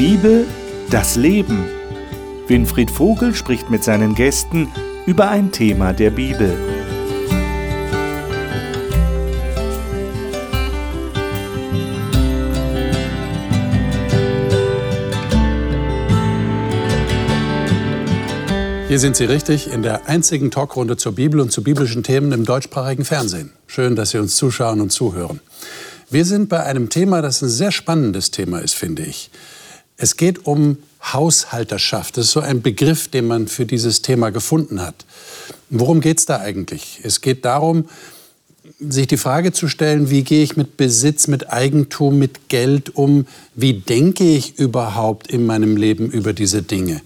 Bibel, das Leben. Winfried Vogel spricht mit seinen Gästen über ein Thema der Bibel. Hier sind Sie richtig in der einzigen Talkrunde zur Bibel und zu biblischen Themen im deutschsprachigen Fernsehen. Schön, dass Sie uns zuschauen und zuhören. Wir sind bei einem Thema, das ein sehr spannendes Thema ist, finde ich. Es geht um Haushalterschaft. Das ist so ein Begriff, den man für dieses Thema gefunden hat. Worum geht es da eigentlich? Es geht darum, sich die Frage zu stellen, wie gehe ich mit Besitz, mit Eigentum, mit Geld um? Wie denke ich überhaupt in meinem Leben über diese Dinge?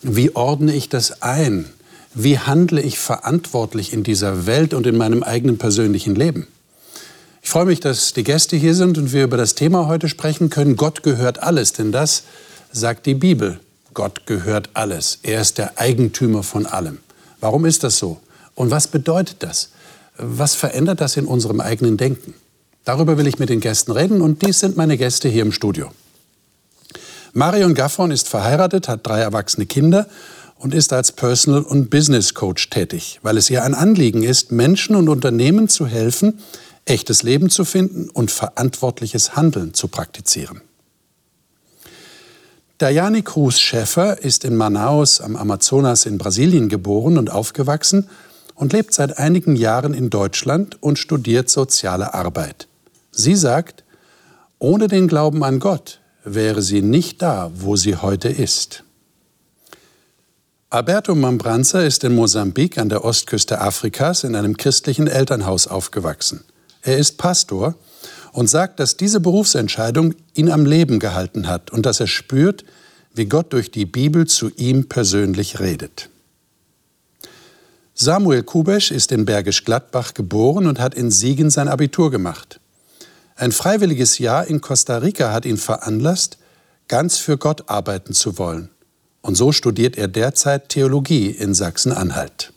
Wie ordne ich das ein? Wie handle ich verantwortlich in dieser Welt und in meinem eigenen persönlichen Leben? Ich freue mich, dass die Gäste hier sind und wir über das Thema heute sprechen können. Gott gehört alles, denn das sagt die Bibel. Gott gehört alles. Er ist der Eigentümer von allem. Warum ist das so? Und was bedeutet das? Was verändert das in unserem eigenen Denken? Darüber will ich mit den Gästen reden und dies sind meine Gäste hier im Studio. Marion Gaffron ist verheiratet, hat drei erwachsene Kinder und ist als Personal- und Business Coach tätig, weil es ihr ein Anliegen ist, Menschen und Unternehmen zu helfen, echtes Leben zu finden und verantwortliches Handeln zu praktizieren. Dayani Cruz Schäffer ist in Manaus am Amazonas in Brasilien geboren und aufgewachsen und lebt seit einigen Jahren in Deutschland und studiert soziale Arbeit. Sie sagt, ohne den Glauben an Gott wäre sie nicht da, wo sie heute ist. Alberto Mambranza ist in Mosambik an der Ostküste Afrikas in einem christlichen Elternhaus aufgewachsen. Er ist Pastor und sagt, dass diese Berufsentscheidung ihn am Leben gehalten hat und dass er spürt, wie Gott durch die Bibel zu ihm persönlich redet. Samuel Kubesch ist in Bergisch Gladbach geboren und hat in Siegen sein Abitur gemacht. Ein freiwilliges Jahr in Costa Rica hat ihn veranlasst, ganz für Gott arbeiten zu wollen. Und so studiert er derzeit Theologie in Sachsen-Anhalt.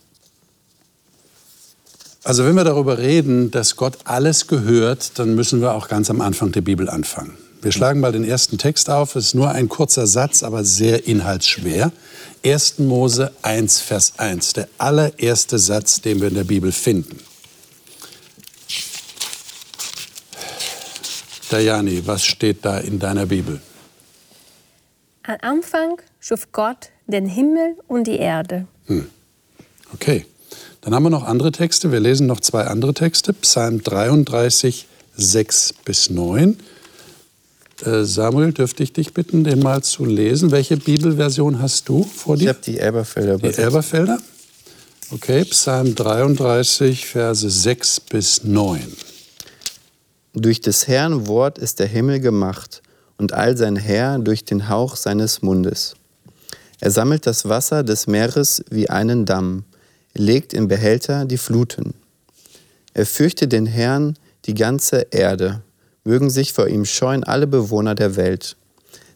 Also wenn wir darüber reden, dass Gott alles gehört, dann müssen wir auch ganz am Anfang der Bibel anfangen. Wir schlagen mal den ersten Text auf. Es ist nur ein kurzer Satz, aber sehr inhaltsschwer. 1. Mose 1, Vers 1, der allererste Satz, den wir in der Bibel finden. Dayani, was steht da in deiner Bibel? Am Anfang schuf Gott den Himmel und die Erde. Hm. Okay, dann haben wir noch andere Texte. Wir lesen noch zwei andere Texte. Psalm 33, 6 bis 9. Äh, Samuel, dürfte ich dich bitten, den mal zu lesen? Welche Bibelversion hast du vor dir? Ich habe die Elberfelder. Die Elberfelder? Okay, Psalm 33, Verse 6 bis 9. Durch des Herrn Wort ist der Himmel gemacht und all sein Heer durch den Hauch seines Mundes. Er sammelt das Wasser des Meeres wie einen Damm, legt in Behälter die Fluten. Er fürchte den Herrn die ganze Erde, mögen sich vor ihm scheuen alle Bewohner der Welt.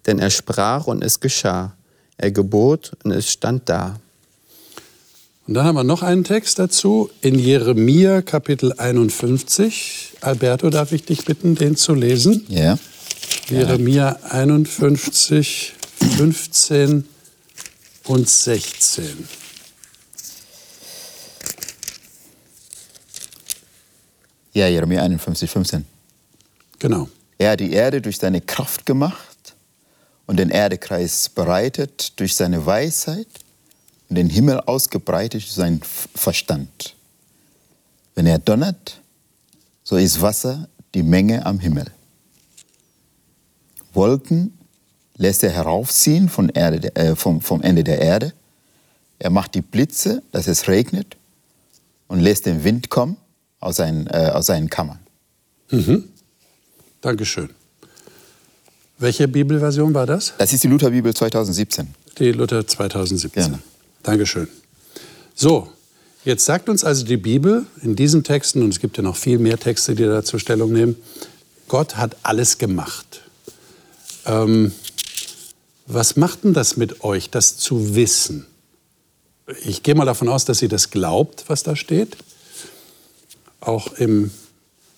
Denn er sprach und es geschah, er gebot und es stand da. Und dann haben wir noch einen Text dazu in Jeremia Kapitel 51. Alberto, darf ich dich bitten, den zu lesen? Ja. Jeremia 51, 15 und 16. Ja, Jeremia 51, 15. Genau. Er hat die Erde durch seine Kraft gemacht und den Erdekreis bereitet durch seine Weisheit und den Himmel ausgebreitet durch seinen Verstand. Wenn er donnert, so ist Wasser die Menge am Himmel. Wolken lässt er heraufziehen vom, Erde, äh, vom, vom Ende der Erde. Er macht die Blitze, dass es regnet und lässt den Wind kommen aus seinen, äh, aus seinen Kammern. Mhm. Dankeschön. Welche Bibelversion war das? Das ist die Lutherbibel 2017. Die Luther 2017. Gerne. Dankeschön. So, jetzt sagt uns also die Bibel in diesen Texten, und es gibt ja noch viel mehr Texte, die dazu Stellung nehmen, Gott hat alles gemacht. Ähm, was macht denn das mit euch, das zu wissen? Ich gehe mal davon aus, dass ihr das glaubt, was da steht. Auch im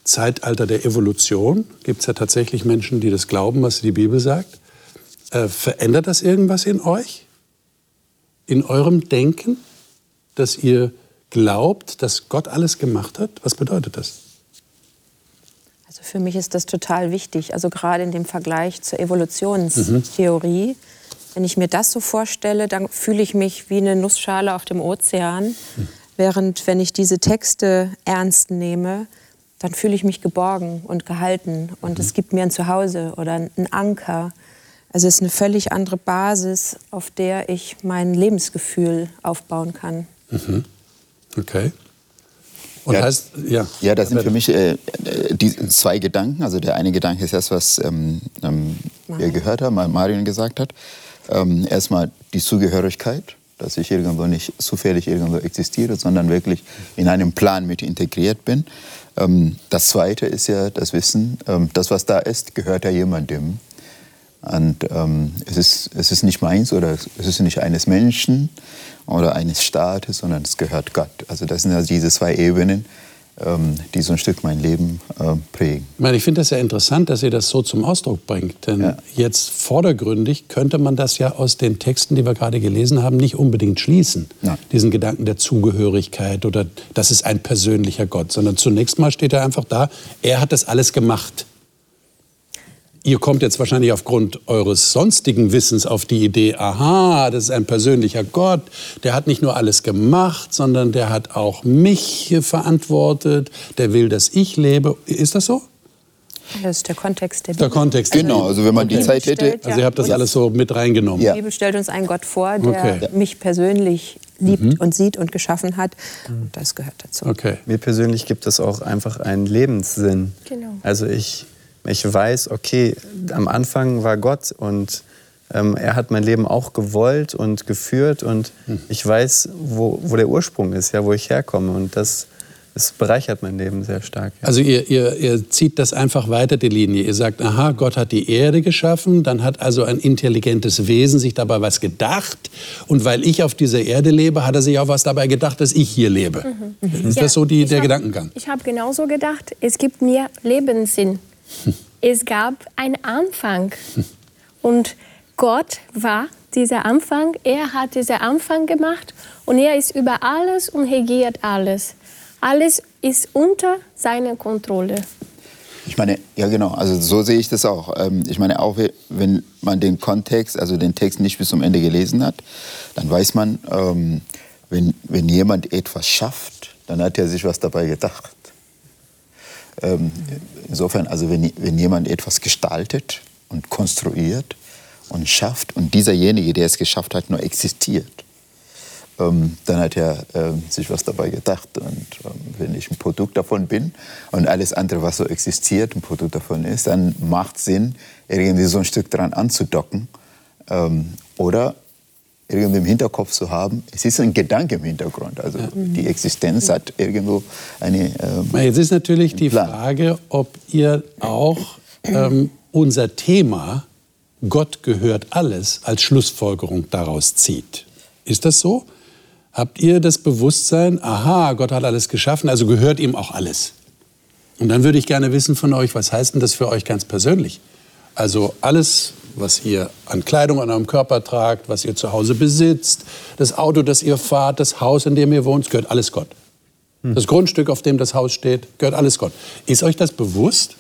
Zeitalter der Evolution gibt es ja tatsächlich Menschen, die das glauben, was die Bibel sagt. Äh, verändert das irgendwas in euch? In eurem Denken, dass ihr glaubt, dass Gott alles gemacht hat? Was bedeutet das? Also für mich ist das total wichtig. Also gerade in dem Vergleich zur Evolutionstheorie. Mhm. Wenn ich mir das so vorstelle, dann fühle ich mich wie eine Nussschale auf dem Ozean. Mhm. Während wenn ich diese Texte ernst nehme, dann fühle ich mich geborgen und gehalten. Und mhm. es gibt mir ein Zuhause oder einen Anker. Also es ist eine völlig andere Basis, auf der ich mein Lebensgefühl aufbauen kann. Mhm. Okay. Und ja, heißt, ja. Ja, das sind für mich äh, die zwei Gedanken. Also der eine Gedanke ist das, was ähm, ähm, wir gehört haben, Marion gesagt hat. Ähm, erstmal die Zugehörigkeit, dass ich irgendwo nicht zufällig irgendwo existiere, sondern wirklich in einem Plan mit integriert bin. Ähm, das zweite ist ja das Wissen, ähm, das, was da ist, gehört ja jemandem. Und ähm, es, ist, es ist nicht meins oder es ist nicht eines Menschen oder eines Staates, sondern es gehört Gott. Also das sind also diese zwei Ebenen, die so ein Stück mein Leben äh, prägen. Ich, meine, ich finde das ja interessant, dass ihr das so zum Ausdruck bringt. Denn ja. jetzt vordergründig könnte man das ja aus den Texten, die wir gerade gelesen haben, nicht unbedingt schließen. Nein. Diesen Gedanken der Zugehörigkeit oder das ist ein persönlicher Gott. Sondern zunächst mal steht er einfach da, er hat das alles gemacht. Ihr kommt jetzt wahrscheinlich aufgrund eures sonstigen Wissens auf die Idee, aha, das ist ein persönlicher Gott, der hat nicht nur alles gemacht, sondern der hat auch mich verantwortet, der will, dass ich lebe. Ist das so? Das ist der Kontext der Bibel. Der Kontext. Genau, also wenn man die Zeit hätte. Also ihr habt das alles so mit reingenommen. Ja. Die Bibel stellt uns einen Gott vor, der okay. mich persönlich liebt mhm. und sieht und geschaffen hat. Und das gehört dazu. Okay. Mir persönlich gibt es auch einfach einen Lebenssinn. Genau. Also ich ich weiß, okay, am Anfang war Gott und ähm, er hat mein Leben auch gewollt und geführt und hm. ich weiß, wo, wo der Ursprung ist, ja, wo ich herkomme und das, das bereichert mein Leben sehr stark. Ja. Also ihr, ihr, ihr zieht das einfach weiter, die Linie. Ihr sagt, aha, Gott hat die Erde geschaffen, dann hat also ein intelligentes Wesen sich dabei was gedacht. Und weil ich auf dieser Erde lebe, hat er sich auch was dabei gedacht, dass ich hier lebe. Mhm. Ist ja, das so die, der hab, Gedankengang? Ich habe genauso gedacht, es gibt mir Lebenssinn. Es gab einen Anfang. Und Gott war dieser Anfang. Er hat diesen Anfang gemacht und er ist über alles und regiert alles. Alles ist unter seiner Kontrolle. Ich meine, ja genau, also so sehe ich das auch. Ähm, ich meine, auch wenn man den Kontext, also den Text nicht bis zum Ende gelesen hat, dann weiß man, ähm, wenn, wenn jemand etwas schafft, dann hat er sich was dabei gedacht. Ähm, insofern, also wenn, wenn jemand etwas gestaltet und konstruiert und schafft und dieserjenige, der es geschafft hat, nur existiert, ähm, dann hat er ähm, sich was dabei gedacht. Und wenn ich ein Produkt davon bin und alles andere, was so existiert, ein Produkt davon ist, dann macht es Sinn, irgendwie so ein Stück dran anzudocken. Oder irgendwie im Hinterkopf zu haben. Es ist ein Gedanke im Hintergrund. Also ja. die Existenz hat irgendwo eine. Ähm, Jetzt ist natürlich die Plan. Frage, ob ihr auch ähm, unser Thema Gott gehört alles als Schlussfolgerung daraus zieht. Ist das so? Habt ihr das Bewusstsein, aha, Gott hat alles geschaffen, also gehört ihm auch alles? Und dann würde ich gerne wissen von euch, was heißt denn das für euch ganz persönlich? Also alles, was ihr an Kleidung an eurem Körper tragt, was ihr zu Hause besitzt, das Auto, das ihr fahrt, das Haus, in dem ihr wohnt, gehört alles Gott. Das Grundstück, auf dem das Haus steht, gehört alles Gott. Ist euch das bewusst?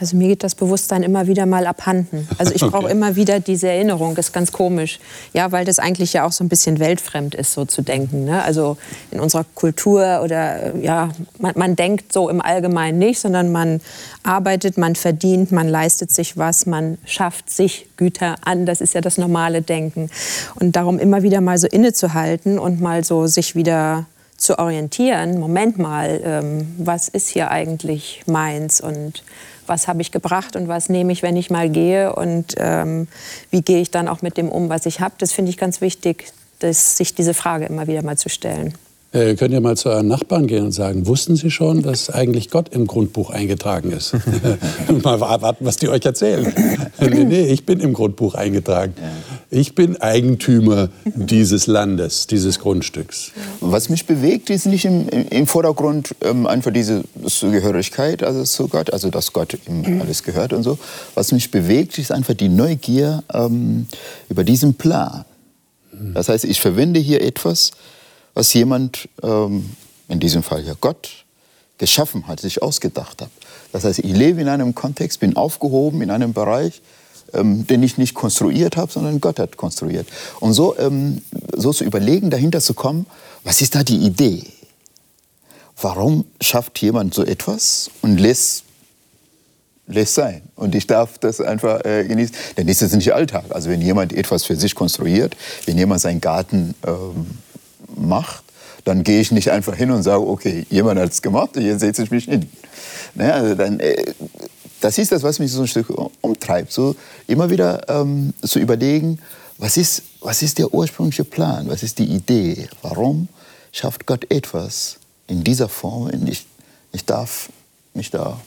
Also mir geht das Bewusstsein immer wieder mal abhanden. Also ich brauche okay. immer wieder diese Erinnerung, das ist ganz komisch. Ja, weil das eigentlich ja auch so ein bisschen weltfremd ist, so zu denken. Ne? Also in unserer Kultur oder ja, man, man, denkt so im Allgemeinen nicht, sondern man arbeitet, man verdient, man leistet sich was, man schafft sich Güter an. Das ist ja das normale Denken. Und darum immer wieder mal so innezuhalten und mal so sich wieder zu orientieren. Moment mal, ähm, was ist hier eigentlich meins und was habe ich gebracht und was nehme ich, wenn ich mal gehe und ähm, wie gehe ich dann auch mit dem um, was ich habe. Das finde ich ganz wichtig, dass sich diese Frage immer wieder mal zu stellen. Äh, ihr könnt ja mal zu euren Nachbarn gehen und sagen, wussten Sie schon, dass eigentlich Gott im Grundbuch eingetragen ist? mal warten, was die euch erzählen. nee, nee, ich bin im Grundbuch eingetragen. ich bin Eigentümer dieses Landes, dieses Grundstücks. Was mich bewegt, ist nicht im, im Vordergrund ähm, einfach diese Zugehörigkeit also zu Gott, also dass Gott ihm alles gehört und so. Was mich bewegt, ist einfach die Neugier ähm, über diesen Plan. Das heißt, ich verwende hier etwas, was jemand, ähm, in diesem Fall ja Gott, geschaffen hat, sich ausgedacht hat. Das heißt, ich lebe in einem Kontext, bin aufgehoben in einem Bereich, ähm, den ich nicht konstruiert habe, sondern Gott hat konstruiert. Und so, ähm, so zu überlegen, dahinter zu kommen, was ist da die Idee? Warum schafft jemand so etwas und lässt, lässt sein? Und ich darf das einfach äh, genießen. Denn das ist nicht Alltag. Also wenn jemand etwas für sich konstruiert, wenn jemand seinen Garten ähm, macht, dann gehe ich nicht einfach hin und sage, okay, jemand hat es gemacht, jetzt setze ich mich hin. Ne, also dann, äh, das ist das, was mich so ein Stück umtreibt, so immer wieder ähm, zu überlegen, was ist, was ist der ursprüngliche Plan, was ist die Idee, warum schafft Gott etwas in dieser Form und ich, ich darf mich da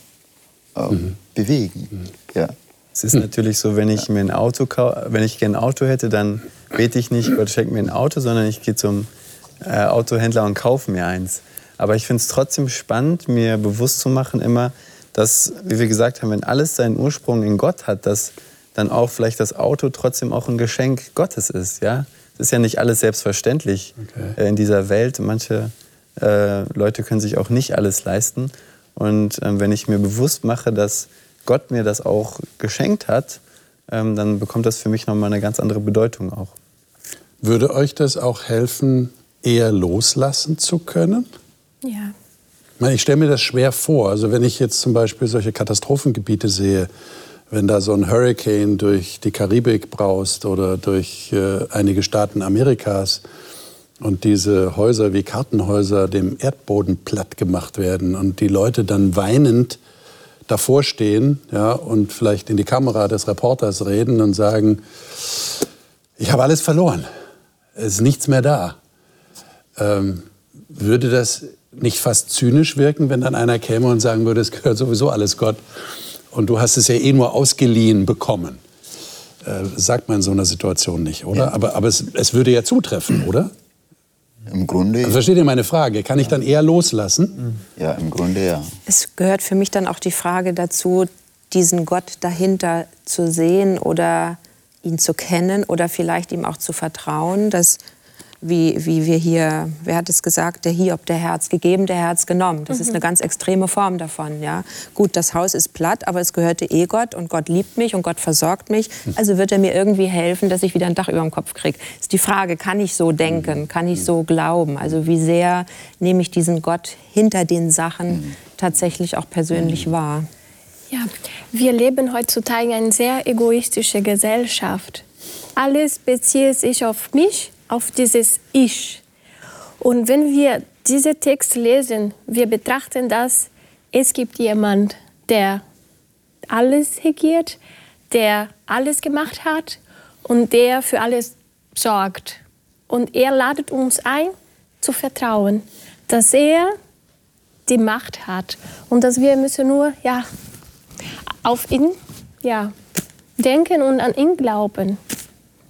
ähm, mhm. bewegen. Mhm. Ja. Es ist natürlich so, wenn ich mir ein Auto wenn ich gerne ein Auto hätte, dann bete ich nicht, Gott schenkt mir ein Auto, sondern ich gehe zum äh, Autohändler und kaufe mir eins. Aber ich finde es trotzdem spannend, mir bewusst zu machen immer, dass, wie wir gesagt haben, wenn alles seinen Ursprung in Gott hat, dass dann auch vielleicht das Auto trotzdem auch ein Geschenk Gottes ist. Ja? Das ist ja nicht alles selbstverständlich okay. Äh, in dieser Welt. Manche äh, Leute können sich auch nicht alles leisten. Und äh, wenn ich mir bewusst mache, dass Gott mir das auch geschenkt hat, ähm, dann bekommt das für mich nochmal eine ganz andere Bedeutung auch. Würde euch das auch helfen, eher loslassen zu können? Ja. Ich stelle mir das schwer vor. Also wenn ich jetzt zum Beispiel solche Katastrophengebiete sehe, wenn da so ein Hurricane durch die Karibik braust oder durch äh, einige Staaten Amerikas und diese Häuser wie Kartenhäuser dem Erdboden platt gemacht werden und die Leute dann weinend davor stehen ja, und vielleicht in die Kamera des Reporters reden und sagen, ich habe alles verloren, es ist nichts mehr da. Ähm, würde das nicht fast zynisch wirken, wenn dann einer käme und sagen würde, es gehört sowieso alles Gott und du hast es ja eh nur ausgeliehen bekommen? Äh, sagt man in so einer Situation nicht, oder? Ja. Aber, aber es, es würde ja zutreffen, oder? Im Grunde. Also versteht ihr meine Frage? Kann ich dann eher loslassen? Ja, im Grunde ja. Es gehört für mich dann auch die Frage dazu, diesen Gott dahinter zu sehen oder ihn zu kennen oder vielleicht ihm auch zu vertrauen, dass wie, wie wir hier, wer hat es gesagt, der Hiob, der Herz gegeben, der Herz genommen. Das mhm. ist eine ganz extreme Form davon. Ja? Gut, das Haus ist platt, aber es gehörte eh Gott und Gott liebt mich und Gott versorgt mich. Also wird er mir irgendwie helfen, dass ich wieder ein Dach über dem Kopf kriege. Ist die Frage, kann ich so denken, kann ich so glauben? Also wie sehr nehme ich diesen Gott hinter den Sachen tatsächlich auch persönlich wahr? Ja, wir leben heutzutage in einer sehr egoistischen Gesellschaft. Alles bezieht sich auf mich auf dieses Ich. Und wenn wir diesen Text lesen, wir betrachten das, es gibt jemand, der alles regiert, der alles gemacht hat und der für alles sorgt. Und er ladet uns ein, zu vertrauen, dass er die Macht hat und dass wir müssen nur ja, auf ihn ja, denken und an ihn glauben.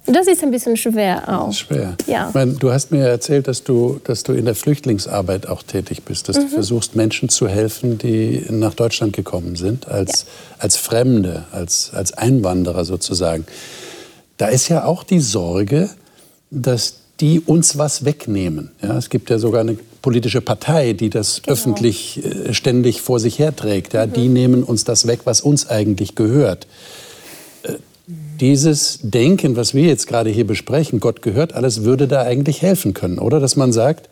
Das ist ein bisschen schwer auch. Schwer. Ja. Ich meine, du hast mir erzählt, dass du, dass du in der Flüchtlingsarbeit auch tätig bist, dass mhm. du versuchst, Menschen zu helfen, die nach Deutschland gekommen sind, als, ja. als Fremde, als, als Einwanderer sozusagen. Da ist ja auch die Sorge, dass die uns was wegnehmen. Ja, es gibt ja sogar eine politische Partei, die das genau. öffentlich äh, ständig vor sich herträgt. Ja, mhm. Die nehmen uns das weg, was uns eigentlich gehört dieses Denken, was wir jetzt gerade hier besprechen, Gott gehört alles, würde da eigentlich helfen können, oder? Dass man sagt,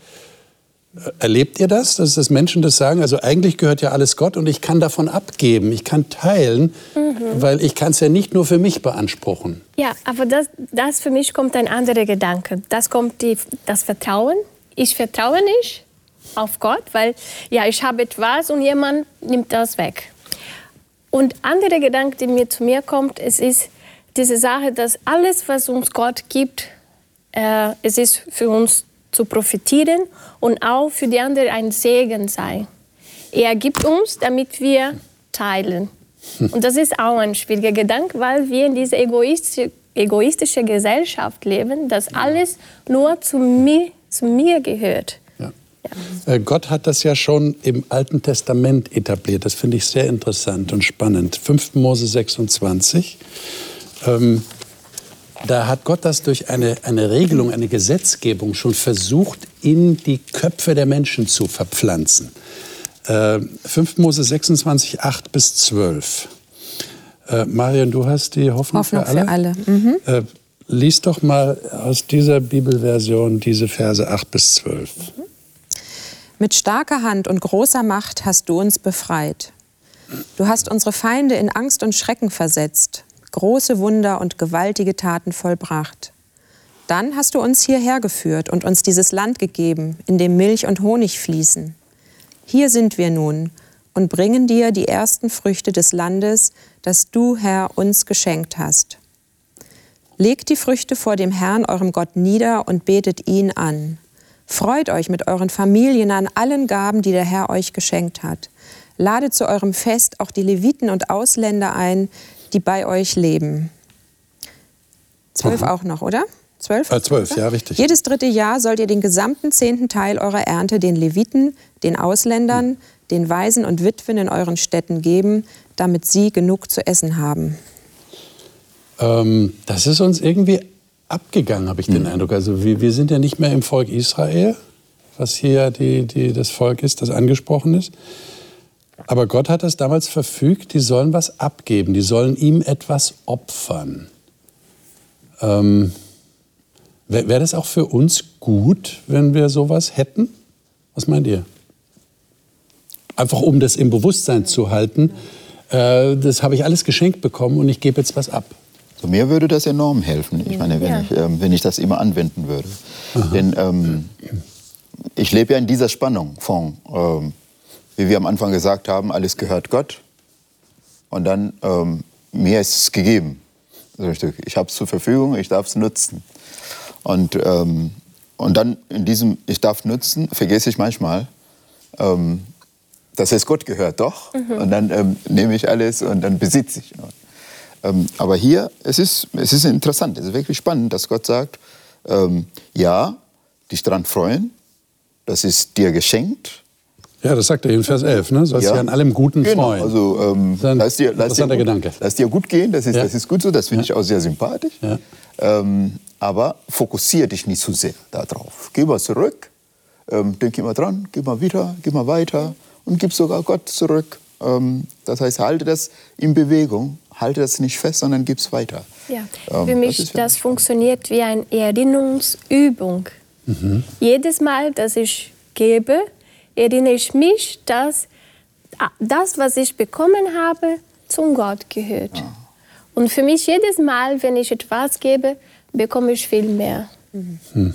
äh, erlebt ihr das, dass das Menschen das sagen? Also eigentlich gehört ja alles Gott und ich kann davon abgeben, ich kann teilen, mhm. weil ich kann es ja nicht nur für mich beanspruchen. Ja, aber das, das für mich kommt ein anderer Gedanke. Das kommt die, das Vertrauen. Ich vertraue nicht auf Gott, weil ja, ich habe etwas und jemand nimmt das weg. Und andere Gedanke, die mir zu mir kommt, es ist diese Sache, dass alles, was uns Gott gibt, äh, es ist für uns zu profitieren und auch für die anderen ein Segen sein. Er gibt uns, damit wir teilen. Und das ist auch ein schwieriger Gedanke, weil wir in dieser egoistischen egoistische Gesellschaft leben, dass alles nur zu mir, zu mir gehört. Ja. Ja. Äh, Gott hat das ja schon im Alten Testament etabliert. Das finde ich sehr interessant und spannend. 5. Mose 26. Ähm, da hat Gott das durch eine, eine Regelung, eine Gesetzgebung schon versucht, in die Köpfe der Menschen zu verpflanzen. Äh, 5. Mose 26, 8 bis 12. Äh, Marion, du hast die Hoffnung, Hoffnung für alle. Für alle. Mhm. Äh, lies doch mal aus dieser Bibelversion diese Verse 8 bis 12. Mit starker Hand und großer Macht hast du uns befreit. Du hast unsere Feinde in Angst und Schrecken versetzt große Wunder und gewaltige Taten vollbracht. Dann hast du uns hierher geführt und uns dieses Land gegeben, in dem Milch und Honig fließen. Hier sind wir nun und bringen dir die ersten Früchte des Landes, das du, Herr, uns geschenkt hast. Legt die Früchte vor dem Herrn, eurem Gott, nieder und betet ihn an. Freut euch mit euren Familien an allen Gaben, die der Herr euch geschenkt hat. Ladet zu eurem Fest auch die Leviten und Ausländer ein, die bei euch leben. Zwölf Aha. auch noch, oder? Zwölf? Äh, zwölf, ja, richtig. Jedes dritte Jahr sollt ihr den gesamten zehnten Teil eurer Ernte den Leviten, den Ausländern, hm. den Waisen und Witwen in euren Städten geben, damit sie genug zu essen haben. Ähm, das ist uns irgendwie abgegangen, habe ich hm. den Eindruck. Also wir, wir, sind ja nicht mehr im Volk Israel, was hier die, die, das Volk ist, das angesprochen ist. Aber Gott hat das damals verfügt, die sollen was abgeben, die sollen ihm etwas opfern. Ähm, Wäre wär das auch für uns gut, wenn wir sowas hätten? Was meint ihr? Einfach um das im Bewusstsein zu halten, äh, das habe ich alles geschenkt bekommen und ich gebe jetzt was ab. So, mir würde das enorm helfen, ich meine, wenn, ja. ich, ähm, wenn ich das immer anwenden würde. Aha. Denn ähm, ich lebe ja in dieser Spannung von ähm, wie wir am Anfang gesagt haben, alles gehört Gott. Und dann, ähm, mir ist es gegeben. Ich habe es zur Verfügung, ich darf es nutzen. Und, ähm, und dann in diesem Ich darf nutzen, vergesse ich manchmal, ähm, dass es Gott gehört, doch. Mhm. Und dann ähm, nehme ich alles und dann besitze ich. Ähm, aber hier, es ist, es ist interessant, es ist wirklich spannend, dass Gott sagt, ähm, ja, dich daran freuen, das ist dir geschenkt, ja, das sagt er in Vers 11, ne? Sollst ja. an allem Guten genau. freuen. Also, ähm, lass, dir, lass, dir gut, Gedanke. lass dir gut gehen, das ist, ja. das ist gut so, das finde ja. ich auch sehr sympathisch. Ja. Ähm, aber fokussiere dich nicht zu sehr darauf. Geh mal zurück, ähm, denk immer dran, geh mal wieder, geh mal weiter und gib sogar Gott zurück. Ähm, das heißt, halte das in Bewegung, halte das nicht fest, sondern gib es weiter. Ja. Ähm, für mich, das, das funktioniert wie eine Erinnerungsübung. Mhm. Jedes Mal, dass ich gebe, erinnere ich mich, dass das, was ich bekommen habe, zum Gott gehört. Ja. Und für mich jedes Mal, wenn ich etwas gebe, bekomme ich viel mehr. Hm.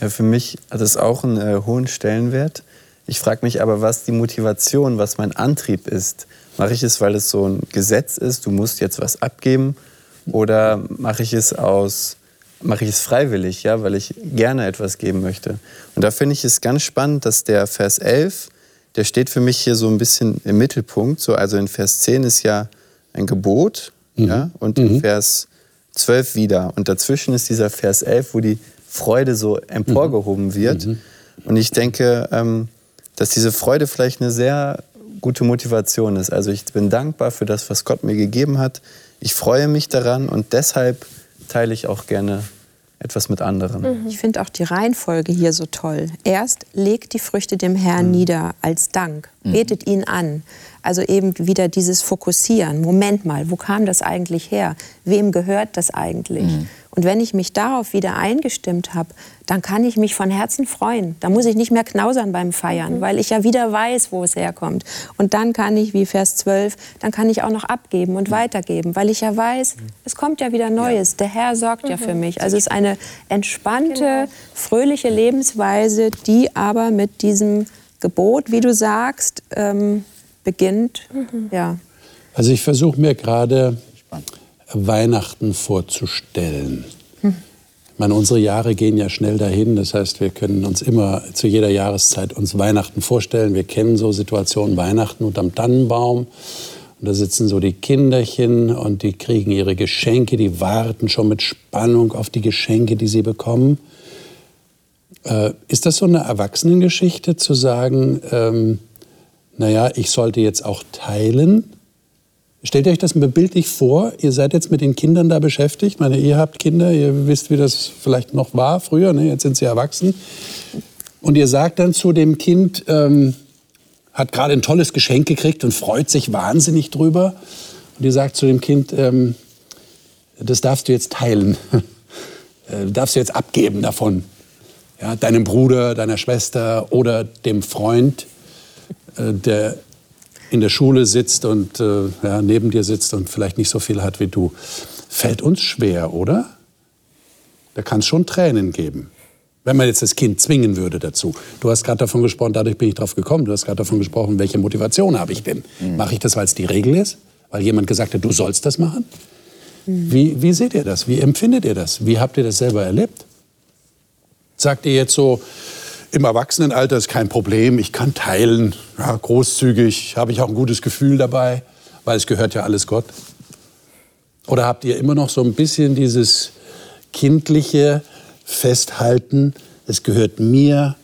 Ja, für mich hat es auch einen äh, hohen Stellenwert. Ich frage mich aber, was die Motivation, was mein Antrieb ist. Mache ich es, weil es so ein Gesetz ist, du musst jetzt was abgeben? Oder mache ich es aus mache ich es freiwillig, ja, weil ich gerne etwas geben möchte. Und da finde ich es ganz spannend, dass der Vers 11, der steht für mich hier so ein bisschen im Mittelpunkt. So, also in Vers 10 ist ja ein Gebot mhm. ja, und in mhm. Vers 12 wieder. Und dazwischen ist dieser Vers 11, wo die Freude so emporgehoben mhm. wird. Mhm. Und ich denke, ähm, dass diese Freude vielleicht eine sehr gute Motivation ist. Also ich bin dankbar für das, was Gott mir gegeben hat. Ich freue mich daran und deshalb teile ich auch gerne etwas mit anderen. Mhm. Ich finde auch die Reihenfolge hier so toll. Erst legt die Früchte dem Herrn mhm. nieder als Dank, mhm. betet ihn an. Also eben wieder dieses Fokussieren. Moment mal, wo kam das eigentlich her? Wem gehört das eigentlich? Mhm. Und wenn ich mich darauf wieder eingestimmt habe, dann kann ich mich von Herzen freuen. Da muss ich nicht mehr knausern beim Feiern, mhm. weil ich ja wieder weiß, wo es herkommt. Und dann kann ich, wie Vers 12, dann kann ich auch noch abgeben und mhm. weitergeben, weil ich ja weiß, mhm. es kommt ja wieder Neues. Der Herr sorgt ja für mich. Also es ist eine entspannte, genau. fröhliche Lebensweise, die aber mit diesem Gebot, wie du sagst, ähm, beginnt. Mhm. Ja. Also ich versuche mir gerade Weihnachten vorzustellen. Hm. Ich meine, unsere Jahre gehen ja schnell dahin. Das heißt, wir können uns immer zu jeder Jahreszeit uns Weihnachten vorstellen. Wir kennen so Situationen Weihnachten unterm Tannenbaum. Und da sitzen so die Kinderchen und die kriegen ihre Geschenke, die warten schon mit Spannung auf die Geschenke, die sie bekommen. Äh, ist das so eine Erwachsenengeschichte zu sagen, ähm, naja, ich sollte jetzt auch teilen? Stellt euch das mal bildlich vor, ihr seid jetzt mit den Kindern da beschäftigt. Meine, ihr habt Kinder, ihr wisst, wie das vielleicht noch war früher, ne? jetzt sind sie erwachsen. Und ihr sagt dann zu dem Kind, ähm, hat gerade ein tolles Geschenk gekriegt und freut sich wahnsinnig drüber. Und ihr sagt zu dem Kind, ähm, das darfst du jetzt teilen, äh, darfst du jetzt abgeben davon. Ja, deinem Bruder, deiner Schwester oder dem Freund, äh, der in der Schule sitzt und äh, ja, neben dir sitzt und vielleicht nicht so viel hat wie du. Fällt uns schwer, oder? Da kann es schon Tränen geben. Wenn man jetzt das Kind zwingen würde dazu. Du hast gerade davon gesprochen, dadurch bin ich drauf gekommen, du hast gerade davon gesprochen, welche Motivation habe ich denn? Mhm. Mache ich das, weil es die Regel ist? Weil jemand gesagt hat, du sollst das machen? Mhm. Wie, wie seht ihr das? Wie empfindet ihr das? Wie habt ihr das selber erlebt? Sagt ihr jetzt so, im Erwachsenenalter ist kein Problem, ich kann teilen, ja, großzügig, habe ich auch ein gutes Gefühl dabei, weil es gehört ja alles Gott. Oder habt ihr immer noch so ein bisschen dieses kindliche Festhalten, es gehört mir,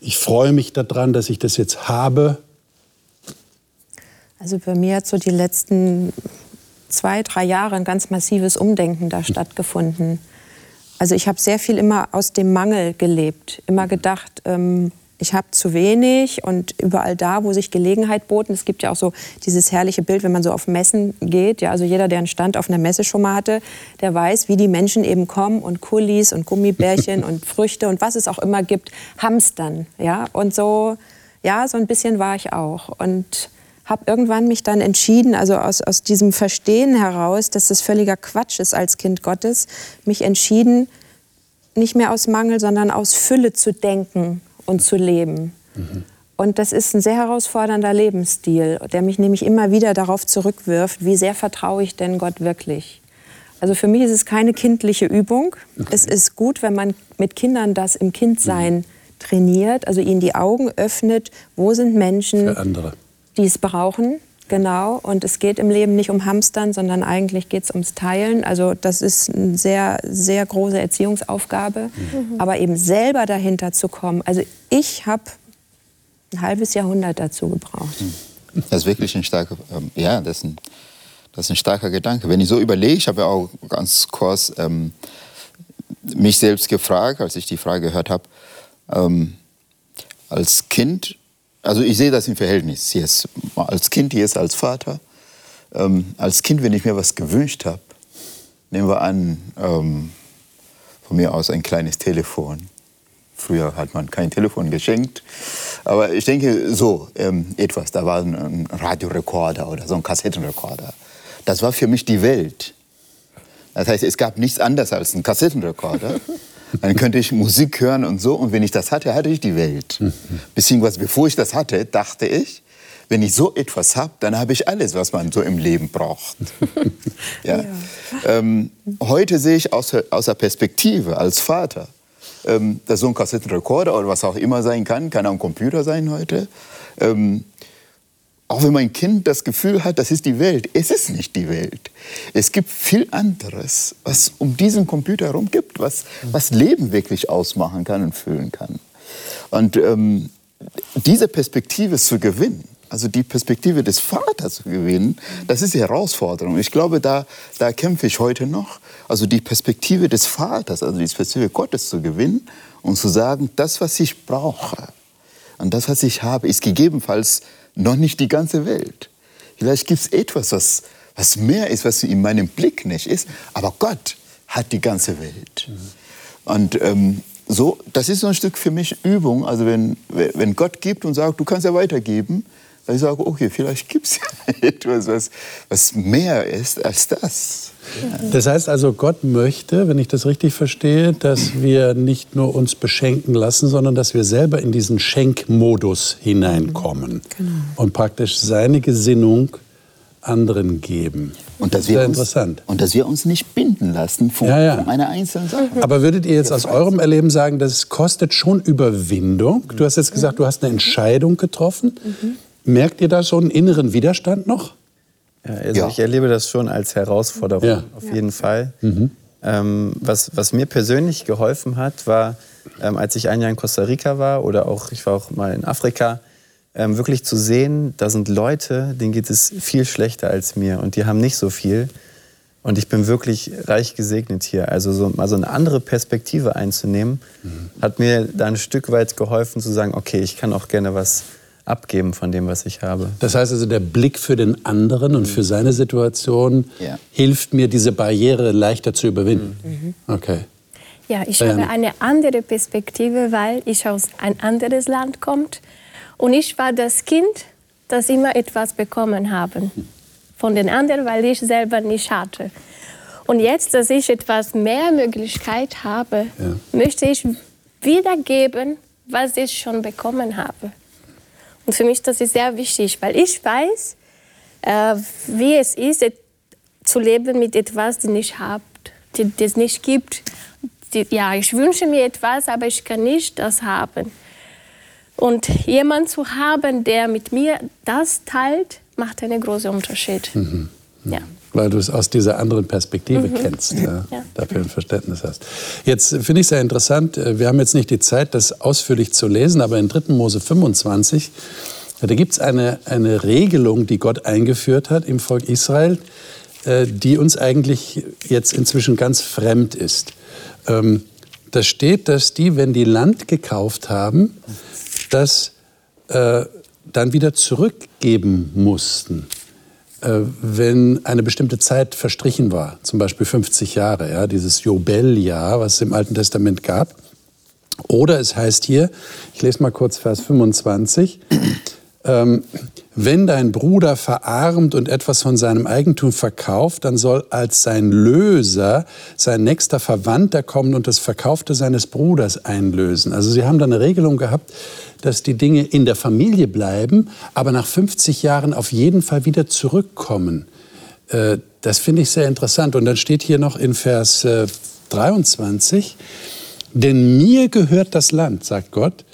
ich freue mich daran, dass ich das jetzt habe? Also bei mir hat so die letzten zwei, drei Jahre ein ganz massives Umdenken da stattgefunden. Also ich habe sehr viel immer aus dem Mangel gelebt, immer gedacht, ähm, ich habe zu wenig und überall da, wo sich Gelegenheit boten, es gibt ja auch so dieses herrliche Bild, wenn man so auf Messen geht, ja, also jeder, der einen Stand auf einer Messe schon mal hatte, der weiß, wie die Menschen eben kommen und Kulis und Gummibärchen und Früchte und was es auch immer gibt, hamstern, ja, und so, ja, so ein bisschen war ich auch. Und habe irgendwann mich dann entschieden, also aus, aus diesem Verstehen heraus, dass das völliger Quatsch ist als Kind Gottes, mich entschieden, nicht mehr aus Mangel, sondern aus Fülle zu denken und zu leben. Mhm. Und das ist ein sehr herausfordernder Lebensstil, der mich nämlich immer wieder darauf zurückwirft, wie sehr vertraue ich denn Gott wirklich. Also für mich ist es keine kindliche Übung. Okay. Es ist gut, wenn man mit Kindern das im Kindsein mhm. trainiert, also ihnen die Augen öffnet, wo sind Menschen, Für andere die es brauchen. Genau, und es geht im Leben nicht um Hamstern, sondern eigentlich geht es ums Teilen. Also das ist eine sehr, sehr große Erziehungsaufgabe. Mhm. Aber eben selber dahinter zu kommen. Also ich habe ein halbes Jahrhundert dazu gebraucht. Das ist wirklich ein starker, ähm, ja, das ist ein, das ist ein starker Gedanke. Wenn ich so überlege, ich habe ja auch ganz kurz ähm, mich selbst gefragt, als ich die Frage gehört habe, ähm, als Kind also ich sehe das im Verhältnis jetzt als Kind, jetzt als Vater. Ähm, als Kind, wenn ich mir was gewünscht habe, nehmen wir an, ähm, von mir aus ein kleines Telefon. Früher hat man kein Telefon geschenkt. Aber ich denke so ähm, etwas. Da war ein Radiorekorder oder so ein Kassettenrekorder. Das war für mich die Welt. Das heißt, es gab nichts anderes als einen Kassettenrekorder. Dann könnte ich Musik hören und so. Und wenn ich das hatte, hatte ich die Welt. Beziehungsweise bevor ich das hatte, dachte ich, wenn ich so etwas habe, dann habe ich alles, was man so im Leben braucht. ja. ja. Ähm, heute sehe ich aus, aus der Perspektive als Vater, ähm, dass so ein Kassettenrekorder oder was auch immer sein kann, kann auch ein Computer sein heute, ähm, auch wenn mein Kind das Gefühl hat, das ist die Welt, es ist nicht die Welt. Es gibt viel anderes, was um diesen Computer herum gibt, was, was Leben wirklich ausmachen kann und füllen kann. Und ähm, diese Perspektive zu gewinnen, also die Perspektive des Vaters zu gewinnen, das ist die Herausforderung. Ich glaube, da, da kämpfe ich heute noch. Also die Perspektive des Vaters, also die Perspektive Gottes zu gewinnen und zu sagen, das, was ich brauche und das, was ich habe, ist gegebenenfalls noch nicht die ganze Welt. Vielleicht gibt es etwas, was, was mehr ist, was in meinem Blick nicht ist. Aber Gott hat die ganze Welt. Mhm. Und ähm, so, das ist so ein Stück für mich Übung. Also wenn, wenn Gott gibt und sagt, du kannst ja weitergeben, dann sage ich, okay, vielleicht gibt es ja etwas, was, was mehr ist als das. Das heißt also, Gott möchte, wenn ich das richtig verstehe, dass wir nicht nur uns beschenken lassen, sondern dass wir selber in diesen Schenkmodus hineinkommen genau. und praktisch seine Gesinnung anderen geben. Und dass, wir uns, und dass wir uns nicht binden lassen von, ja, ja. von einer einzelnen Sache. Aber würdet ihr jetzt aus eurem Erleben sagen, das kostet schon Überwindung? Du hast jetzt gesagt, du hast eine Entscheidung getroffen. Mhm. Merkt ihr da so einen inneren Widerstand noch? Ja, also Ja. ich erlebe das schon als Herausforderung, Ja. auf jeden Fall. Ähm, was, was mir persönlich geholfen hat, war, ähm, als ich ein Jahr in Costa Rica war oder auch, ich war auch mal in Afrika, ähm, wirklich zu sehen, da sind Leute, denen geht es viel schlechter als mir und die haben nicht so viel. Und ich bin wirklich reich gesegnet hier. Also so, mal so eine andere Perspektive einzunehmen, hat mir da ein Stück weit geholfen zu sagen, okay, ich kann auch gerne was abgeben von dem, was ich habe. Das heißt also, der Blick für den anderen und für seine Situation Ja. hilft mir, diese Barriere leichter zu überwinden. Okay. Ja, ich Diana. habe eine andere Perspektive, weil ich aus ein anderes Land komme. Und ich war das Kind, das immer etwas bekommen habe von den anderen, weil ich selber nicht hatte. Und jetzt, dass ich etwas mehr Möglichkeit habe, Ja. möchte ich wiedergeben, was ich schon bekommen habe. Und für mich das ist sehr wichtig, weil ich weiß, äh, wie es ist, et- zu leben mit etwas, das nicht habt, die es nicht gibt. Die, ja, ich wünsche mir etwas, aber ich kann nicht das haben. Und jemand zu haben, der mit mir das teilt, macht einen großen Unterschied. Ja. Weil du es aus dieser anderen Perspektive kennst, ja, Ja. dafür ein Verständnis hast. Jetzt finde ich sehr interessant, äh, wir haben jetzt nicht die Zeit, das ausführlich zu lesen, aber in 3. Mose 25, äh, da gibt es eine, eine Regelung, die Gott eingeführt hat im Volk Israel, äh, die uns eigentlich jetzt inzwischen ganz fremd ist. Ähm, Da steht, dass die, wenn die Land gekauft haben, das äh, dann wieder zurückgeben mussten wenn eine bestimmte Zeit verstrichen war, zum Beispiel 50 Jahre, ja, dieses Jobeljahr, was es im Alten Testament gab. Oder es heißt hier, ich lese mal kurz Vers 25, ähm, wenn dein Bruder verarmt und etwas von seinem Eigentum verkauft, dann soll als sein Löser sein nächster Verwandter kommen und das Verkaufte seines Bruders einlösen. Also sie haben da eine Regelung gehabt, dass die Dinge in der Familie bleiben, aber nach 50 Jahren auf jeden Fall wieder zurückkommen. Äh, Das finde ich sehr interessant. Und dann steht hier noch in Vers äh, 23, denn mir gehört das Land, sagt Gott,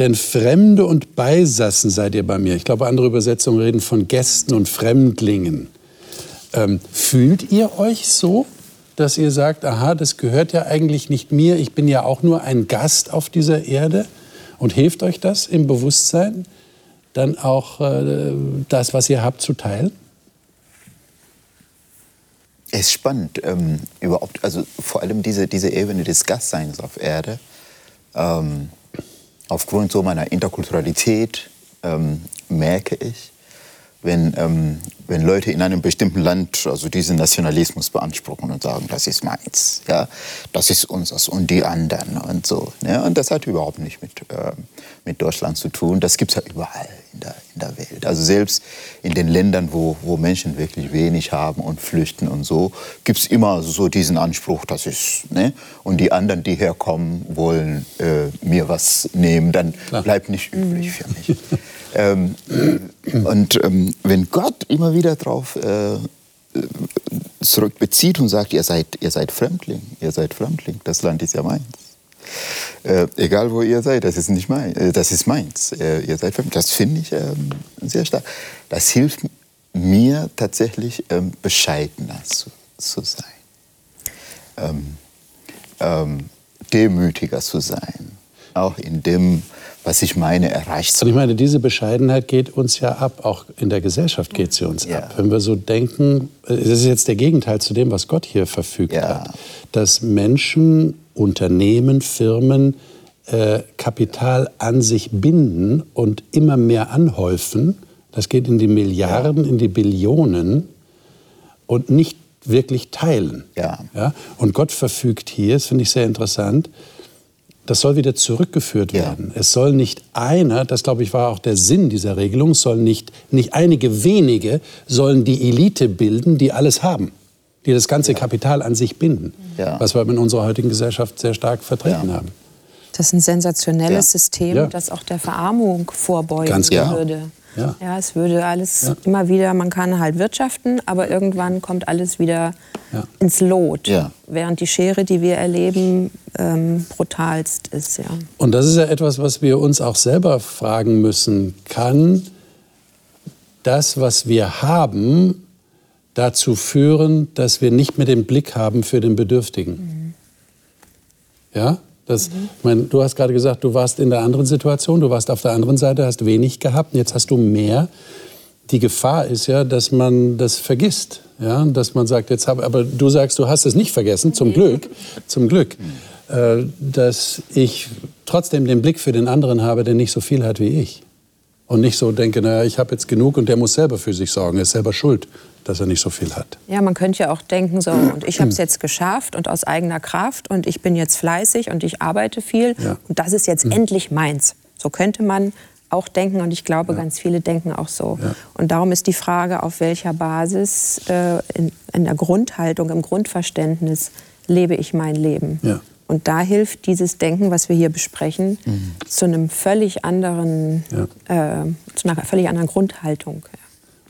denn Fremde und Beisassen seid ihr bei mir. Ich glaube, andere Übersetzungen reden von Gästen und Fremdlingen. Ähm, fühlt ihr euch so, dass ihr sagt, aha, das gehört ja eigentlich nicht mir, ich bin ja auch nur ein Gast auf dieser Erde? Und hilft euch das im Bewusstsein, dann auch äh, das, was ihr habt, zu teilen? Es ist spannend, ähm, überhaupt, also vor allem diese, diese Ebene des Gastseins auf Erde. Ähm, aufgrund so meiner Interkulturalität ähm, merke ich, wenn, ähm, wenn Leute in einem bestimmten Land also diesen Nationalismus beanspruchen und sagen, das ist meins, ja, das ist unseres und die anderen und so. Ne? Und das hat überhaupt nicht mit, ähm, mit Deutschland zu tun. Das gibt es ja überall in der, in der Welt. Also selbst in den Ländern, wo, wo Menschen wirklich wenig haben und flüchten und so, gibt es immer so diesen Anspruch, das ist, ne? und die anderen, die herkommen, wollen äh, mir was nehmen, dann bleibt nicht übrig für mich. Ähm, und ähm, wenn Gott immer wieder darauf äh, zurückbezieht und sagt, ihr seid, ihr seid Fremdling, ihr seid Fremdling, das Land ist ja meins. Äh, egal wo ihr seid, das ist nicht mein, äh, das ist meins. Äh, ihr seid Fremdling. Das finde ich ähm, sehr stark. Das hilft mir tatsächlich ähm, bescheidener zu, zu sein, ähm, ähm, demütiger zu sein, auch in dem, was ich meine, erreicht zu Und ich meine, diese Bescheidenheit geht uns ja ab, auch in der Gesellschaft geht sie uns Ja. ab. Wenn wir so denken, das ist jetzt der Gegenteil zu dem, was Gott hier verfügt Ja. hat, dass Menschen, Unternehmen, Firmen äh, Kapital an sich binden und immer mehr anhäufen, das geht in die Milliarden, in die Billionen und nicht wirklich teilen. Ja. Ja? Und Gott verfügt hier, das finde ich sehr interessant, das soll wieder zurückgeführt Ja. werden. Es soll nicht einer, das glaube ich war auch der Sinn dieser Regelung, soll nicht, nicht einige wenige sollen die Elite bilden, die alles haben, die das ganze Kapital an sich binden, Ja. was wir in unserer heutigen Gesellschaft sehr stark vertreten Ja. haben. Das ist ein sensationelles Ja. System, Ja. das auch der Verarmung vorbeugen Ganz genau. würde. Ja. Ja, es würde alles Ja. immer wieder, man kann halt wirtschaften, aber irgendwann kommt alles wieder Ja. ins Lot. Ja. Während die Schere, die wir erleben, ähm, brutalst ist. Ja. Und das ist ja etwas, was wir uns auch selber fragen müssen. Kann das, was wir haben, dazu führen, dass wir nicht mehr den Blick haben für den Bedürftigen. Mhm. Ja? Das, mhm. ich meine, du hast gerade gesagt, du warst in der anderen Situation, du warst auf der anderen Seite, hast wenig gehabt und jetzt hast du mehr. Die Gefahr ist ja, dass man das vergisst. Ja? Dass man sagt, jetzt habe, aber du sagst, du hast es nicht vergessen, zum Glück. Zum Glück. Äh, dass ich trotzdem den Blick für den anderen habe, der nicht so viel hat wie ich. Und nicht so denke, naja, ich habe jetzt genug und der muss selber für sich sorgen, er ist selber schuld dass er nicht so viel hat. Ja, man könnte ja auch denken, so, und ich habe es jetzt geschafft und aus eigener Kraft und ich bin jetzt fleißig und ich arbeite viel ja. und das ist jetzt mhm. endlich meins. So könnte man auch denken und ich glaube, ja. ganz viele denken auch so. Ja. Und darum ist die Frage, auf welcher Basis äh, in, in, der Grundhaltung, im Grundverständnis lebe ich mein Leben. Und da hilft dieses Denken, was wir hier besprechen, mhm. zu einem völlig anderen, äh, zu einer völlig anderen Grundhaltung.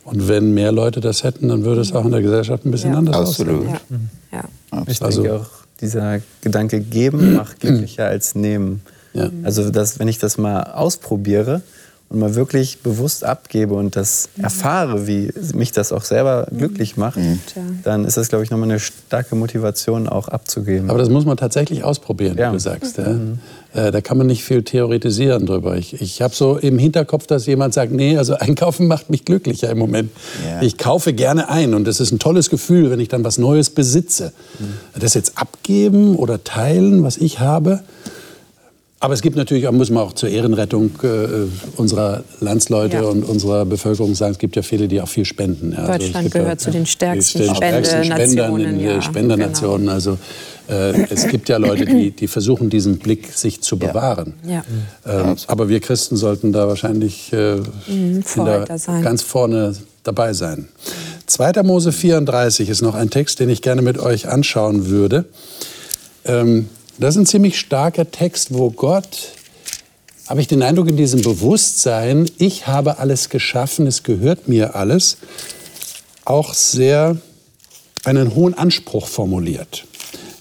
Und wenn mehr Leute das hätten, dann würde es auch in der Gesellschaft ein bisschen ja. anders Absolut. aussehen. Ja. Ja. Ich also, denke auch, dieser Gedanke geben macht glücklicher als nehmen. Ja. Also dass, wenn ich das mal ausprobiere, und mal wirklich bewusst abgebe und das mhm. erfahre, wie mich das auch selber mhm. glücklich macht, mhm. dann ist das, glaube ich, nochmal eine starke Motivation, auch abzugeben. Aber das muss man tatsächlich ausprobieren, ja. wie du sagst. Ja. Mhm. Äh, da kann man nicht viel theoretisieren drüber. Ich, ich habe so im Hinterkopf, dass jemand sagt, nee, also einkaufen macht mich glücklicher im Moment. Ja. Ich kaufe gerne ein und das ist ein tolles Gefühl, wenn ich dann was Neues besitze. Mhm. Das jetzt abgeben oder teilen, was ich habe, aber es gibt natürlich, muss man auch zur Ehrenrettung äh, unserer Landsleute ja. und unserer Bevölkerung sagen, es gibt ja viele, die auch viel spenden. Ja, also Deutschland also gehört ja, zu den stärksten, stärksten Spendern in ja, Spendernationen. Genau. Also äh, es gibt ja Leute, die, die versuchen, diesen Blick sich zu bewahren. Ja. Ähm, aber wir Christen sollten da wahrscheinlich äh, mhm, ganz vorne dabei sein. 2. Mose 34 ist noch ein Text, den ich gerne mit euch anschauen würde. Ähm, das ist ein ziemlich starker Text, wo Gott, habe ich den Eindruck, in diesem Bewusstsein, ich habe alles geschaffen, es gehört mir alles, auch sehr einen hohen Anspruch formuliert.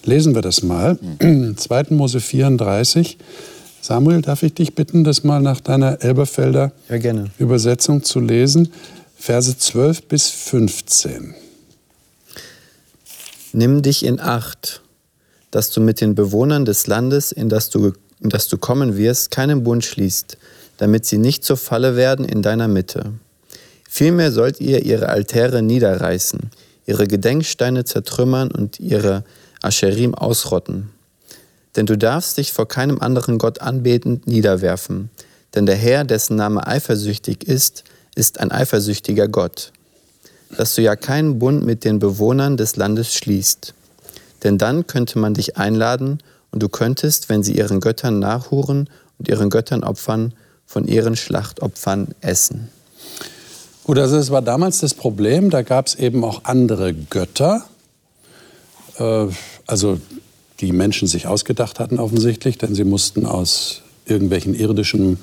Lesen wir das mal. 2. Mose 34. Samuel, darf ich dich bitten, das mal nach deiner Elberfelder ja, Übersetzung zu lesen? Verse 12 bis 15. Nimm dich in Acht dass du mit den Bewohnern des Landes, in das du, in das du kommen wirst, keinen Bund schließt, damit sie nicht zur Falle werden in deiner Mitte. Vielmehr sollt ihr ihre Altäre niederreißen, ihre Gedenksteine zertrümmern und ihre Ascherim ausrotten. Denn du darfst dich vor keinem anderen Gott anbetend niederwerfen, denn der Herr, dessen Name eifersüchtig ist, ist ein eifersüchtiger Gott. Dass du ja keinen Bund mit den Bewohnern des Landes schließt. Denn dann könnte man dich einladen und du könntest, wenn sie ihren Göttern nachhuren und ihren Göttern opfern, von ihren Schlachtopfern essen. Gut, also das war damals das Problem. Da gab es eben auch andere Götter. Äh, also die Menschen sich ausgedacht hatten offensichtlich, denn sie mussten aus irgendwelchen irdischen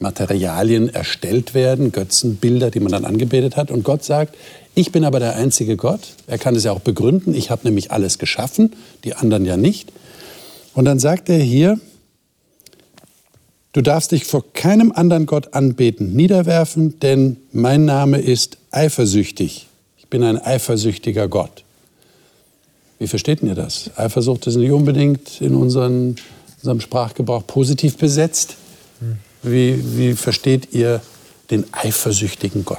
Materialien erstellt werden, Götzenbilder, die man dann angebetet hat. Und Gott sagt, ich bin aber der einzige Gott. Er kann es ja auch begründen. Ich habe nämlich alles geschaffen, die anderen ja nicht. Und dann sagt er hier, du darfst dich vor keinem anderen Gott anbeten, niederwerfen, denn mein Name ist eifersüchtig. Ich bin ein eifersüchtiger Gott. Wie versteht ihr das? Eifersucht ist nicht unbedingt in unseren, unserem Sprachgebrauch positiv besetzt. Wie, wie versteht ihr den eifersüchtigen Gott?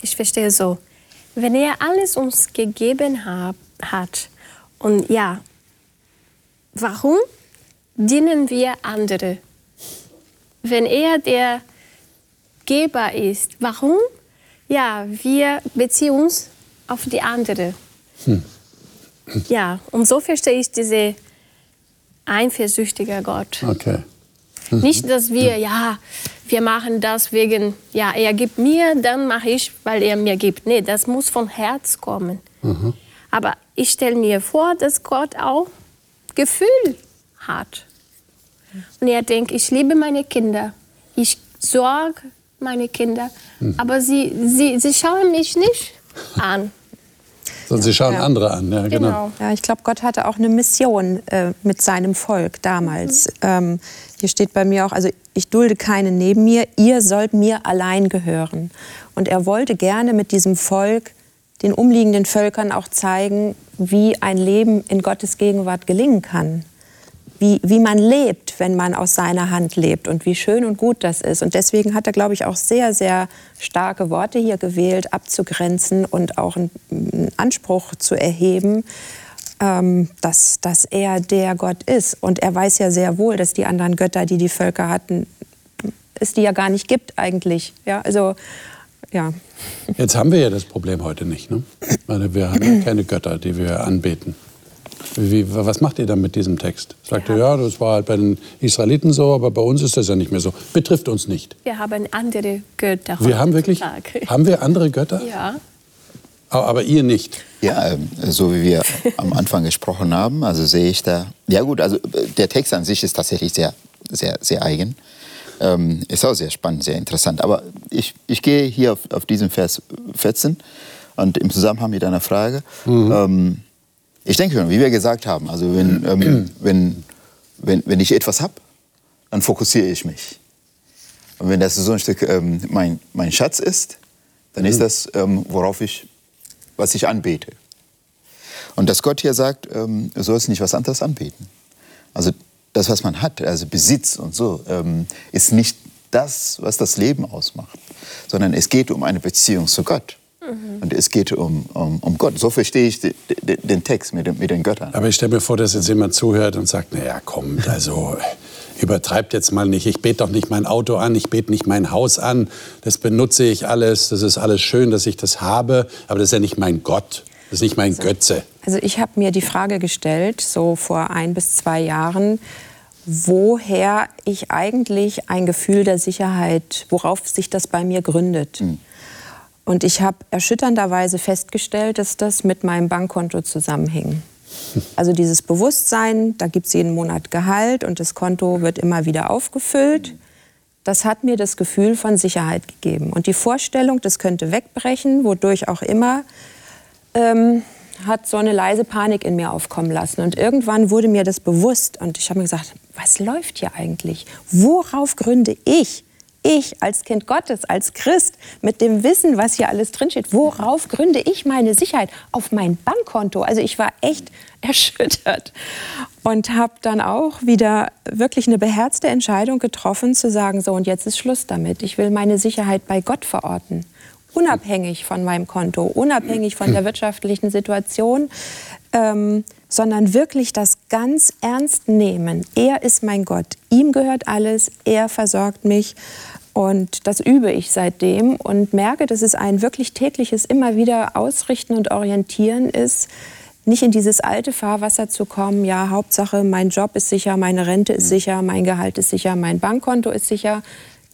Ich verstehe so wenn er alles uns gegeben hab, hat und ja, warum dienen wir andere? Wenn er der Geber ist, warum? Ja, wir beziehen uns auf die andere. Hm. Ja, und so verstehe ich diese eifersüchtige Gott. Okay. Nicht, dass wir, ja, wir machen das wegen, ja, er gibt mir, dann mache ich, weil er mir gibt. Nee, das muss vom Herz kommen. Mhm. Aber ich stelle mir vor, dass Gott auch Gefühl hat. Und er denkt, ich liebe meine Kinder, ich sorge meine Kinder, mhm. aber sie, sie, sie schauen mich nicht an. Sondern sie schauen ja. andere an. Ja, genau. genau. Ja, ich glaube, Gott hatte auch eine Mission äh, mit seinem Volk damals. Mhm. Ähm, hier steht bei mir auch, also ich dulde keinen neben mir, ihr sollt mir allein gehören. Und er wollte gerne mit diesem Volk den umliegenden Völkern auch zeigen, wie ein Leben in Gottes Gegenwart gelingen kann. Wie, wie man lebt, wenn man aus seiner Hand lebt und wie schön und gut das ist. Und deswegen hat er, glaube ich, auch sehr, sehr starke Worte hier gewählt, abzugrenzen und auch einen, Anspruch zu erheben, ähm, dass, dass er der Gott ist. Und er weiß ja sehr wohl, dass die anderen Götter, die die Völker hatten, es die ja gar nicht gibt eigentlich. Ja, also ja. Jetzt haben wir ja das Problem heute nicht. Ne? Wir haben ja keine Götter, die wir anbeten. Wie, was macht ihr dann mit diesem Text? Sagt ja. ihr, ja, das war halt bei den Israeliten so, aber bei uns ist das ja nicht mehr so. Betrifft uns nicht. Wir haben andere Götter. Wir haben wirklich, haben wir andere Götter? Ja. Aber, ihr nicht. Ja, ähm, so wie wir am Anfang gesprochen haben, also sehe ich da, ja gut, also äh, der Text an sich ist tatsächlich sehr, sehr, sehr eigen. Ähm, ist auch sehr spannend, sehr interessant. Aber ich, ich gehe hier auf, auf diesen Vers 14 und im Zusammenhang mit einer Frage. Mhm. Ähm, ich denke schon, wie wir gesagt haben, also wenn, ähm, wenn, wenn, wenn ich etwas habe, dann fokussiere ich mich. Und wenn das so ein Stück ähm, mein, mein Schatz ist, dann mhm. ist das, ähm, worauf ich, was ich anbete. Und dass Gott hier sagt, ähm, du sollst nicht was anderes anbeten. Also das, was man hat, also Besitz und so, ähm, ist nicht das, was das Leben ausmacht, sondern es geht um eine Beziehung zu Gott. Mhm. Und es geht um, um, um Gott. So verstehe ich den, den Text mit den, mit den Göttern. Aber ich stelle mir vor, dass jetzt jemand zuhört und sagt, naja, komm, also übertreibt jetzt mal nicht. Ich bete doch nicht mein Auto an, ich bete nicht mein Haus an. Das benutze ich alles, das ist alles schön, dass ich das habe, aber das ist ja nicht mein Gott. Das ist nicht mein also, Götze. Also ich habe mir die Frage gestellt, so vor ein bis zwei Jahren, woher ich eigentlich ein Gefühl der Sicherheit, worauf sich das bei mir gründet. Mhm. Und ich habe erschütternderweise festgestellt, dass das mit meinem Bankkonto zusammenhing. Also dieses Bewusstsein, da gibt es jeden Monat Gehalt und das Konto wird immer wieder aufgefüllt, das hat mir das Gefühl von Sicherheit gegeben. Und die Vorstellung, das könnte wegbrechen, wodurch auch immer, ähm, hat so eine leise Panik in mir aufkommen lassen. Und irgendwann wurde mir das bewusst und ich habe mir gesagt, was läuft hier eigentlich? Worauf gründe ich? Ich als Kind Gottes, als Christ, mit dem Wissen, was hier alles drinsteht, worauf gründe ich meine Sicherheit? Auf mein Bankkonto. Also ich war echt erschüttert und habe dann auch wieder wirklich eine beherzte Entscheidung getroffen, zu sagen, so und jetzt ist Schluss damit. Ich will meine Sicherheit bei Gott verorten unabhängig von meinem Konto, unabhängig von der wirtschaftlichen Situation, ähm, sondern wirklich das ganz ernst nehmen. Er ist mein Gott, ihm gehört alles, er versorgt mich. Und das übe ich seitdem und merke, dass es ein wirklich tägliches immer wieder Ausrichten und Orientieren ist, nicht in dieses alte Fahrwasser zu kommen, ja, Hauptsache, mein Job ist sicher, meine Rente ist sicher, mein Gehalt ist sicher, mein Bankkonto ist sicher,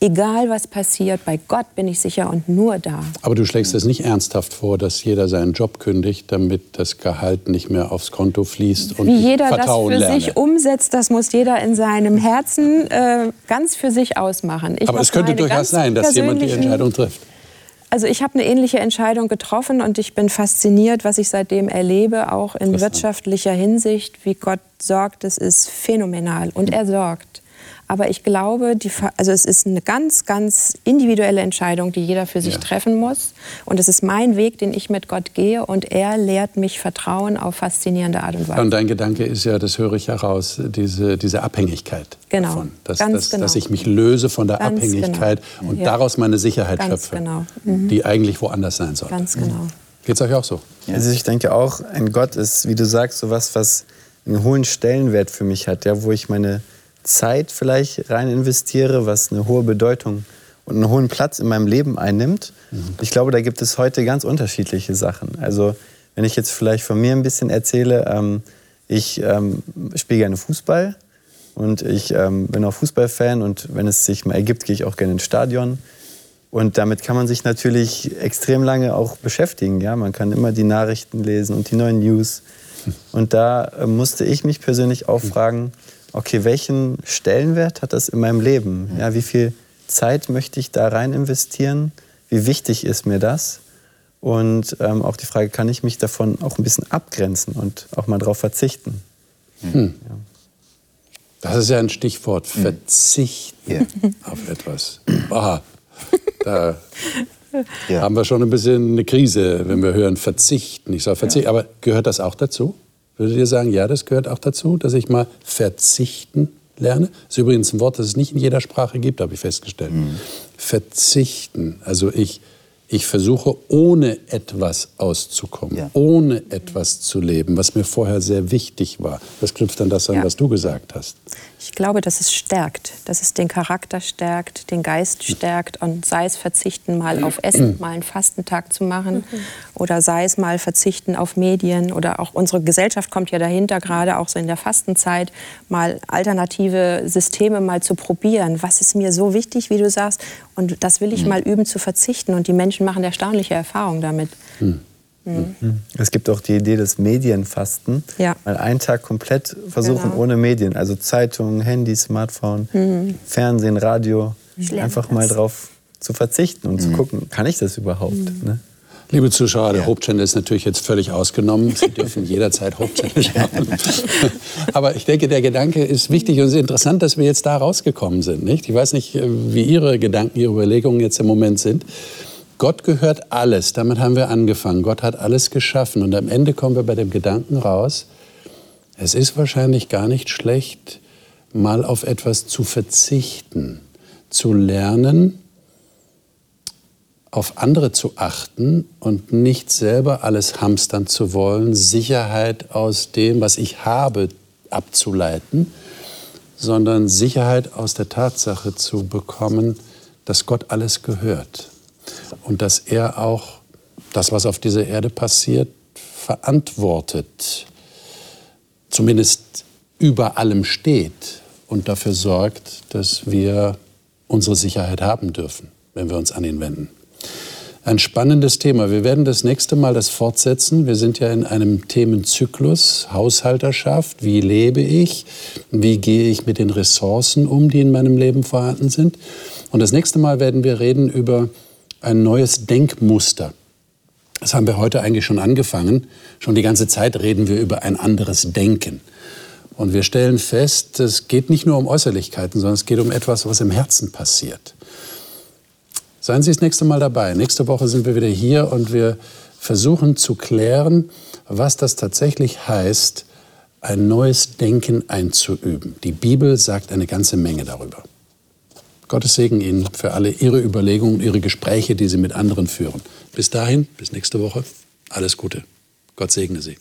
egal was passiert, bei Gott bin ich sicher und nur da. Aber du schlägst es nicht ernsthaft vor, dass jeder seinen Job kündigt, damit das Gehalt nicht mehr aufs Konto fließt und Wie jeder das für lerne. sich umsetzt, das muss jeder in seinem Herzen äh, ganz für sich ausmachen. Ich Aber es könnte durchaus sein, dass jemand die Entscheidung trifft. Also ich habe eine ähnliche Entscheidung getroffen und ich bin fasziniert, was ich seitdem erlebe, auch in wirtschaftlicher Hinsicht, wie Gott sorgt. Das ist phänomenal und er sorgt. Aber ich glaube, die, also es ist eine ganz, ganz individuelle Entscheidung, die jeder für sich ja. treffen muss. Und es ist mein Weg, den ich mit Gott gehe. Und er lehrt mich Vertrauen auf faszinierende Art und Weise. Und dein Gedanke ist ja, das höre ich heraus, diese, diese Abhängigkeit. Genau. Davon. Dass, ganz dass, genau. dass ich mich löse von der ganz Abhängigkeit genau. und ja. daraus meine Sicherheit ganz schöpfe, genau. mhm. die eigentlich woanders sein soll. Ganz genau. Mhm. Geht es euch auch so? Also ich denke auch, ein Gott ist, wie du sagst, so was, was einen hohen Stellenwert für mich hat, ja, wo ich meine Zeit vielleicht rein investiere, was eine hohe Bedeutung und einen hohen Platz in meinem Leben einnimmt. Mhm. Ich glaube, da gibt es heute ganz unterschiedliche Sachen. Also wenn ich jetzt vielleicht von mir ein bisschen erzähle, ähm, ich ähm, spiele gerne Fußball und ich ähm, bin auch Fußballfan und wenn es sich mal ergibt, gehe ich auch gerne ins Stadion. Und damit kann man sich natürlich extrem lange auch beschäftigen. Ja? Man kann immer die Nachrichten lesen und die neuen News. Und da äh, musste ich mich persönlich auch fragen, okay, welchen Stellenwert hat das in meinem Leben? Ja, wie viel Zeit möchte ich da rein investieren? Wie wichtig ist mir das? Und ähm, auch die Frage, kann ich mich davon auch ein bisschen abgrenzen und auch mal darauf verzichten? Hm. Ja. Das ist ja ein Stichwort, hm. verzichten ja. auf etwas. Aha, da ja. haben wir schon ein bisschen eine Krise, wenn wir hören verzichten. Ich soll verzichten. Aber gehört das auch dazu? Würdet ihr sagen, ja, das gehört auch dazu, dass ich mal verzichten lerne? Das ist übrigens ein Wort, das es nicht in jeder Sprache gibt, habe ich festgestellt. Mhm. Verzichten. Also ich ich versuche ohne etwas auszukommen, ja. ohne etwas zu leben, was mir vorher sehr wichtig war. Das knüpft an das an, ja. was du gesagt hast. Ich glaube, dass es stärkt, dass es den Charakter stärkt, den Geist stärkt und sei es verzichten mal auf Essen, mal einen Fastentag zu machen mhm. oder sei es mal verzichten auf Medien oder auch unsere Gesellschaft kommt ja dahinter, gerade auch so in der Fastenzeit, mal alternative Systeme mal zu probieren. Was ist mir so wichtig, wie du sagst, und das will ich mhm. mal üben zu verzichten und die Menschen machen erstaunliche Erfahrungen damit. Mhm. Mhm. Es gibt auch die Idee des Medienfasten. Ja. Mal einen Tag komplett versuchen genau. ohne Medien. Also Zeitungen, Handy, Smartphone, mhm. Fernsehen, Radio. Einfach mal drauf zu verzichten und mhm. zu gucken, kann ich das überhaupt? Mhm. Ne? Liebe Zuschauer, der ja. Hope-Channel ist natürlich jetzt völlig ausgenommen. Sie dürfen jederzeit Hope-Channel schauen. Aber ich denke, der Gedanke ist wichtig und es ist interessant, dass wir jetzt da rausgekommen sind. Nicht? Ich weiß nicht, wie Ihre Gedanken, Ihre Überlegungen jetzt im Moment sind. Gott gehört alles, damit haben wir angefangen. Gott hat alles geschaffen. Und am Ende kommen wir bei dem Gedanken raus, es ist wahrscheinlich gar nicht schlecht, mal auf etwas zu verzichten, zu lernen, auf andere zu achten und nicht selber alles hamstern zu wollen, Sicherheit aus dem, was ich habe, abzuleiten, sondern Sicherheit aus der Tatsache zu bekommen, dass Gott alles gehört und dass er auch das, was auf dieser Erde passiert, verantwortet, zumindest über allem steht und dafür sorgt, dass wir unsere Sicherheit haben dürfen, wenn wir uns an ihn wenden. Ein spannendes Thema. Wir werden das nächste Mal das fortsetzen. Wir sind ja in einem Themenzyklus, Haushalterschaft. Wie lebe ich? Wie gehe ich mit den Ressourcen um, die in meinem Leben vorhanden sind? Und das nächste Mal werden wir reden über ein neues Denkmuster. Das haben wir heute eigentlich schon angefangen. Schon die ganze Zeit reden wir über ein anderes Denken. Und wir stellen fest, es geht nicht nur um Äußerlichkeiten, sondern es geht um etwas, was im Herzen passiert. Seien Sie das nächste Mal dabei. Nächste Woche sind wir wieder hier und wir versuchen zu klären, was das tatsächlich heißt, ein neues Denken einzuüben. Die Bibel sagt eine ganze Menge darüber. Gottes Segen Ihnen für alle Ihre Überlegungen, Ihre Gespräche, die Sie mit anderen führen. Bis dahin, bis nächste Woche. Alles Gute. Gott segne Sie.